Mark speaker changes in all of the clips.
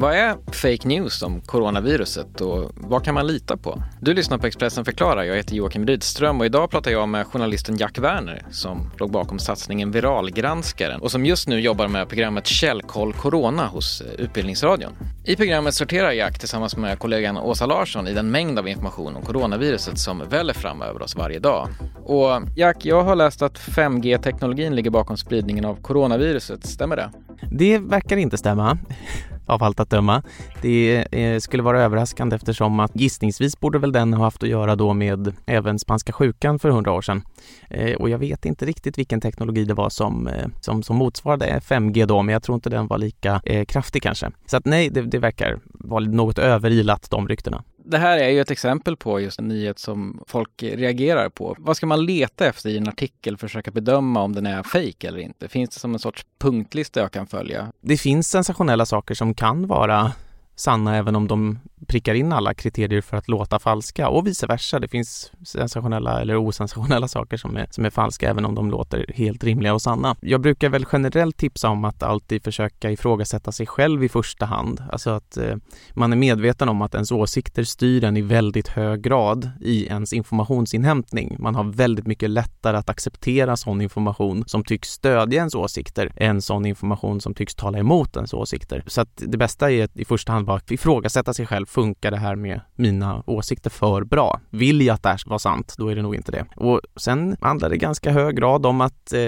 Speaker 1: Vad är fake news om coronaviruset och vad kan man lita på? Du lyssnar på Expressen förklarar. Jag heter Joakim Rydström och idag pratar jag med journalisten Jack Werner som låg bakom satsningen Viralgranskaren och som just nu jobbar med programmet Källkoll Corona hos eh, Utbildningsradion. I programmet sorterar Jack tillsammans med kollegan Åsa Larsson i den mängd av information om coronaviruset som väller fram över oss varje dag. Och Jack, jag har läst att 5G-teknologin ligger bakom spridningen av coronaviruset, stämmer det?
Speaker 2: Det verkar inte stämma av allt att döma. Det eh, skulle vara överraskande eftersom att gissningsvis borde väl den ha haft att göra då med även spanska sjukan för hundra år sedan. Eh, och jag vet inte riktigt vilken teknologi det var som, eh, som, som motsvarade 5G då, men jag tror inte den var lika kraftig kanske. Så att nej, det, det verkar vara något överilat de ryktena.
Speaker 1: Det här är ju ett exempel på just en nyhet som folk reagerar på. Vad ska man leta efter i en artikel för att försöka bedöma om den är fejk eller inte? Finns det som en sorts punktlista jag kan följa?
Speaker 2: Det finns sensationella saker som kan vara sanna även om de prickar in alla kriterier för att låta falska och vice versa. Det finns sensationella eller osensationella saker som är, som är falska även om de låter helt rimliga och sanna. Jag brukar väl generellt tipsa om att alltid försöka ifrågasätta sig själv i första hand. Alltså att eh, man är medveten om att ens åsikter styr en i väldigt hög grad i ens informationsinhämtning. Man har väldigt mycket lättare att acceptera sån information som tycks stödja ens åsikter än sån information som tycks tala emot ens åsikter. Så att det bästa är att i första hand bara ifrågasätta sig själv funkar det här med mina åsikter för bra? Vill jag att det här ska vara sant? Då är det nog inte det. Och sen handlar det ganska hög grad om att eh,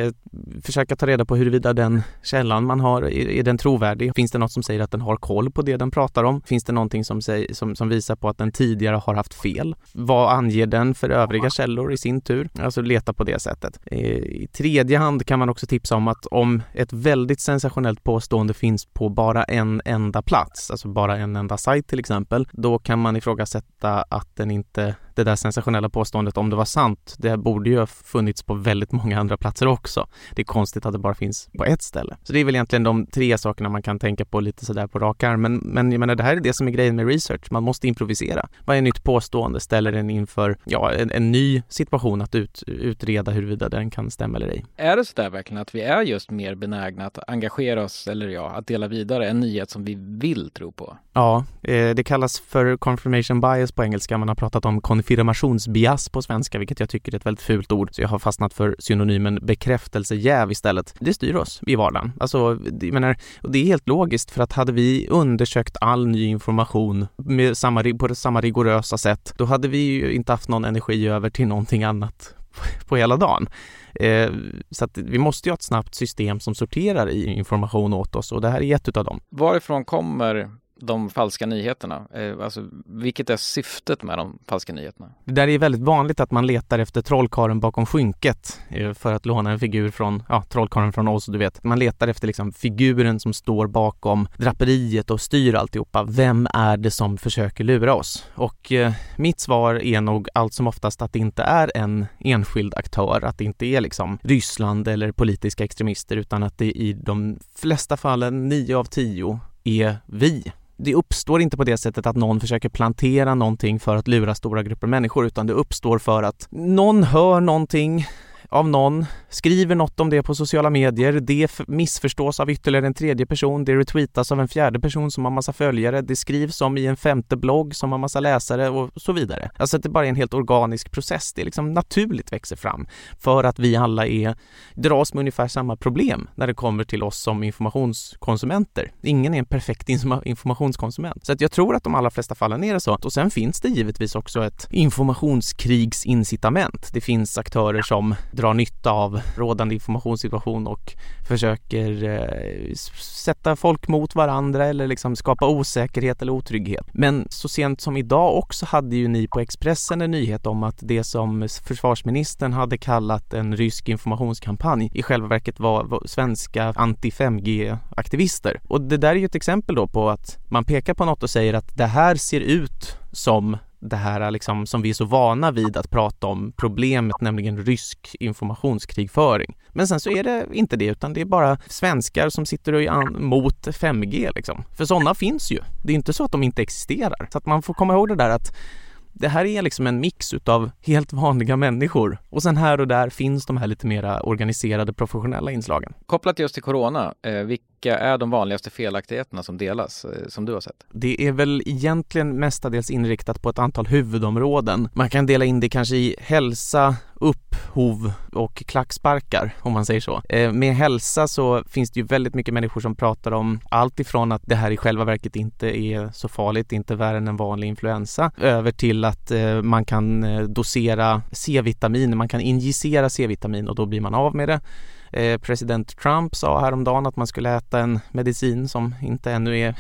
Speaker 2: försöka ta reda på huruvida den källan man har, är, är den trovärdig? Finns det något som säger att den har koll på det den pratar om? Finns det någonting som, säger, som, som visar på att den tidigare har haft fel? Vad anger den för övriga källor i sin tur? Alltså leta på det sättet. Eh, I tredje hand kan man också tipsa om att om ett väldigt sensationellt påstående finns på bara en enda plats, alltså bara en enda sajt till exempel, då kan man ifrågasätta att den inte det där sensationella påståendet om det var sant, det borde ju ha funnits på väldigt många andra platser också. Det är konstigt att det bara finns på ett ställe. Så det är väl egentligen de tre sakerna man kan tänka på lite sådär på rak arm. Men, men jag menar, det här är det som är grejen med research. Man måste improvisera. Varje nytt påstående ställer en inför ja, en, en ny situation att ut, utreda huruvida den kan stämma eller ej.
Speaker 1: Är det så där verkligen att vi är just mer benägna att engagera oss, eller ja, att dela vidare en nyhet som vi vill tro på?
Speaker 2: Ja, eh, det kallas för confirmation bias på engelska. Man har pratat om konfirmationsbias på svenska, vilket jag tycker är ett väldigt fult ord. Så jag har fastnat för synonymen bekräftelsejäv istället. Det styr oss i vardagen. Alltså, jag menar, och det är helt logiskt för att hade vi undersökt all ny information med samma, på samma rigorösa sätt, då hade vi ju inte haft någon energi över till någonting annat på hela dagen. Eh, så att vi måste ju ha ett snabbt system som sorterar i information åt oss och det här är ett av dem.
Speaker 1: Varifrån kommer de falska nyheterna? Eh, alltså, vilket är syftet med de falska nyheterna?
Speaker 2: Det där är väldigt vanligt att man letar efter trollkaren bakom skynket eh, för att låna en figur från, ja, trollkaren från oss, du vet. Man letar efter liksom figuren som står bakom draperiet och styr alltihopa. Vem är det som försöker lura oss? Och eh, mitt svar är nog allt som oftast att det inte är en enskild aktör, att det inte är liksom Ryssland eller politiska extremister utan att det i de flesta fallen, nio av tio, är vi det uppstår inte på det sättet att någon försöker plantera någonting för att lura stora grupper människor utan det uppstår för att någon hör någonting av någon, skriver något om det på sociala medier, det missförstås av ytterligare en tredje person, det retweetas av en fjärde person som har massa följare, det skrivs om i en femte blogg som har massa läsare och så vidare. Alltså att det bara är en helt organisk process, det liksom naturligt växer fram för att vi alla är, dras med ungefär samma problem när det kommer till oss som informationskonsumenter. Ingen är en perfekt informationskonsument. Så att jag tror att de allra flesta fallen är det så. Och sen finns det givetvis också ett informationskrigsincitament. Det finns aktörer som drar nytta av rådande informationssituation och försöker eh, sätta folk mot varandra eller liksom skapa osäkerhet eller otrygghet. Men så sent som idag också hade ju ni på Expressen en nyhet om att det som försvarsministern hade kallat en rysk informationskampanj i själva verket var, var svenska anti-5G-aktivister. Och det där är ju ett exempel då på att man pekar på något och säger att det här ser ut som det här liksom, som vi är så vana vid att prata om problemet, nämligen rysk informationskrigföring. Men sen så är det inte det, utan det är bara svenskar som sitter och är mot 5G liksom. För sådana finns ju. Det är inte så att de inte existerar. Så att man får komma ihåg det där att det här är liksom en mix utav helt vanliga människor och sen här och där finns de här lite mera organiserade professionella inslagen.
Speaker 1: Kopplat just till corona, eh, vilka är de vanligaste felaktigheterna som delas, eh, som du har sett?
Speaker 2: Det är väl egentligen mestadels inriktat på ett antal huvudområden. Man kan dela in det kanske i hälsa, upphov och klacksparkar om man säger så. Eh, med hälsa så finns det ju väldigt mycket människor som pratar om allt ifrån att det här i själva verket inte är så farligt, inte värre än en vanlig influensa, över till att eh, man kan eh, dosera C-vitamin, man kan injicera C-vitamin och då blir man av med det. Eh, president Trump sa häromdagen att man skulle äta en medicin som inte ännu är,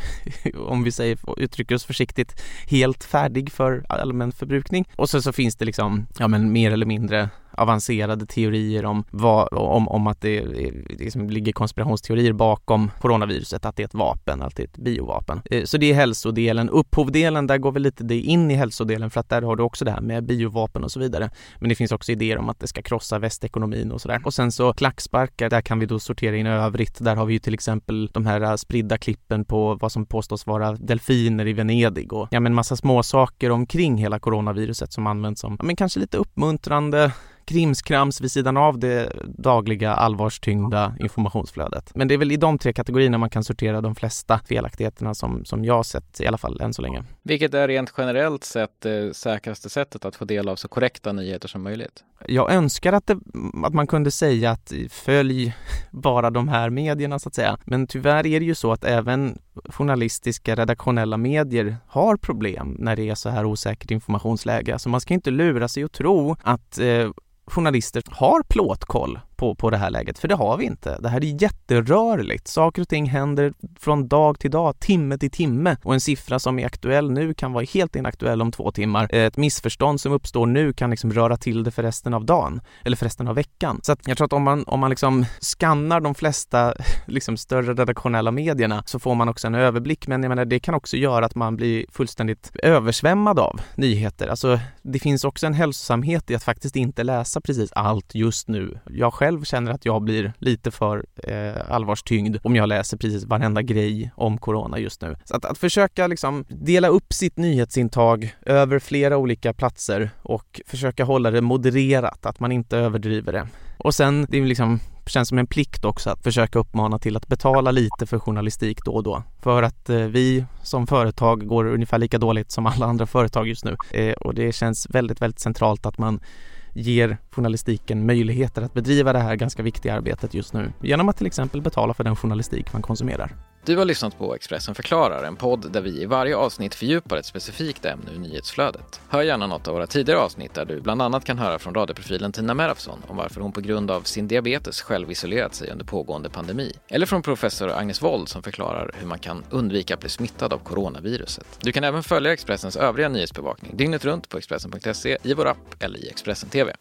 Speaker 2: om vi säger, uttrycker oss försiktigt, helt färdig för allmän förbrukning. Och så, så finns det liksom, ja men mer eller mindre avancerade teorier om, vad, om, om att det, det liksom ligger konspirationsteorier bakom coronaviruset, att det är ett vapen, att det är ett biovapen. Eh, så det är hälsodelen. Upphovdelen, där går väl lite det in i hälsodelen för att där har du också det här med biovapen och så vidare. Men det finns också idéer om att det ska krossa västekonomin och sådär. Och sen så klacksparkar, där kan vi då sortera in övrigt. Där har vi ju till exempel de här äh, spridda klippen på vad som påstås vara delfiner i Venedig och ja men massa små saker omkring hela coronaviruset som används som, ja men kanske lite uppmuntrande krimskrams vid sidan av det dagliga allvarstyngda informationsflödet. Men det är väl i de tre kategorierna man kan sortera de flesta felaktigheterna som, som jag sett i alla fall än så länge.
Speaker 1: Vilket är rent generellt sett det säkraste sättet att få del av så korrekta nyheter som möjligt?
Speaker 2: Jag önskar att, det, att man kunde säga att följ bara de här medierna så att säga. Men tyvärr är det ju så att även journalistiska redaktionella medier har problem när det är så här osäkert informationsläge. Så man ska inte lura sig och tro att eh, journalister har plåtkoll på, på det här läget, för det har vi inte. Det här är jätterörligt. Saker och ting händer från dag till dag, timme till timme och en siffra som är aktuell nu kan vara helt inaktuell om två timmar. Ett missförstånd som uppstår nu kan liksom röra till det för resten av dagen eller för resten av veckan. Så att jag tror att om man, om man liksom skannar de flesta liksom större redaktionella medierna så får man också en överblick. Men jag menar, det kan också göra att man blir fullständigt översvämmad av nyheter. Alltså, det finns också en hälsosamhet i att faktiskt inte läsa precis allt just nu. Jag själv själv känner att jag blir lite för eh, allvarstyngd om jag läser precis varenda grej om corona just nu. Så att, att försöka liksom dela upp sitt nyhetsintag över flera olika platser och försöka hålla det modererat, att man inte överdriver det. Och sen, det är liksom känns som en plikt också att försöka uppmana till att betala lite för journalistik då och då. För att eh, vi som företag går ungefär lika dåligt som alla andra företag just nu. Eh, och det känns väldigt, väldigt centralt att man ger journalistiken möjligheter att bedriva det här ganska viktiga arbetet just nu genom att till exempel betala för den journalistik man konsumerar.
Speaker 1: Du har lyssnat på Expressen förklarar, en podd där vi i varje avsnitt fördjupar ett specifikt ämne ur nyhetsflödet. Hör gärna något av våra tidigare avsnitt där du bland annat kan höra från radioprofilen Tina Merafsson om varför hon på grund av sin diabetes själv isolerat sig under pågående pandemi. Eller från professor Agnes Wold som förklarar hur man kan undvika att bli smittad av coronaviruset. Du kan även följa Expressens övriga nyhetsbevakning dygnet runt på Expressen.se, i vår app eller i Expressen TV.